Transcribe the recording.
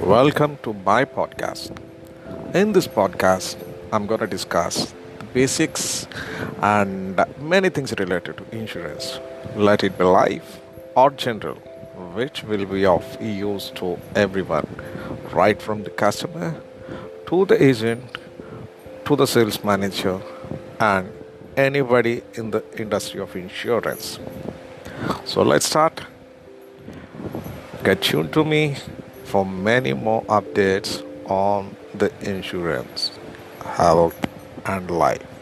Welcome to my podcast. In this podcast, I'm going to discuss the basics and many things related to insurance. Let it be life or general, which will be of use to everyone, right from the customer to the agent to the sales manager and anybody in the industry of insurance. So let's start. Get tuned to me for many more updates on the insurance, health, and life.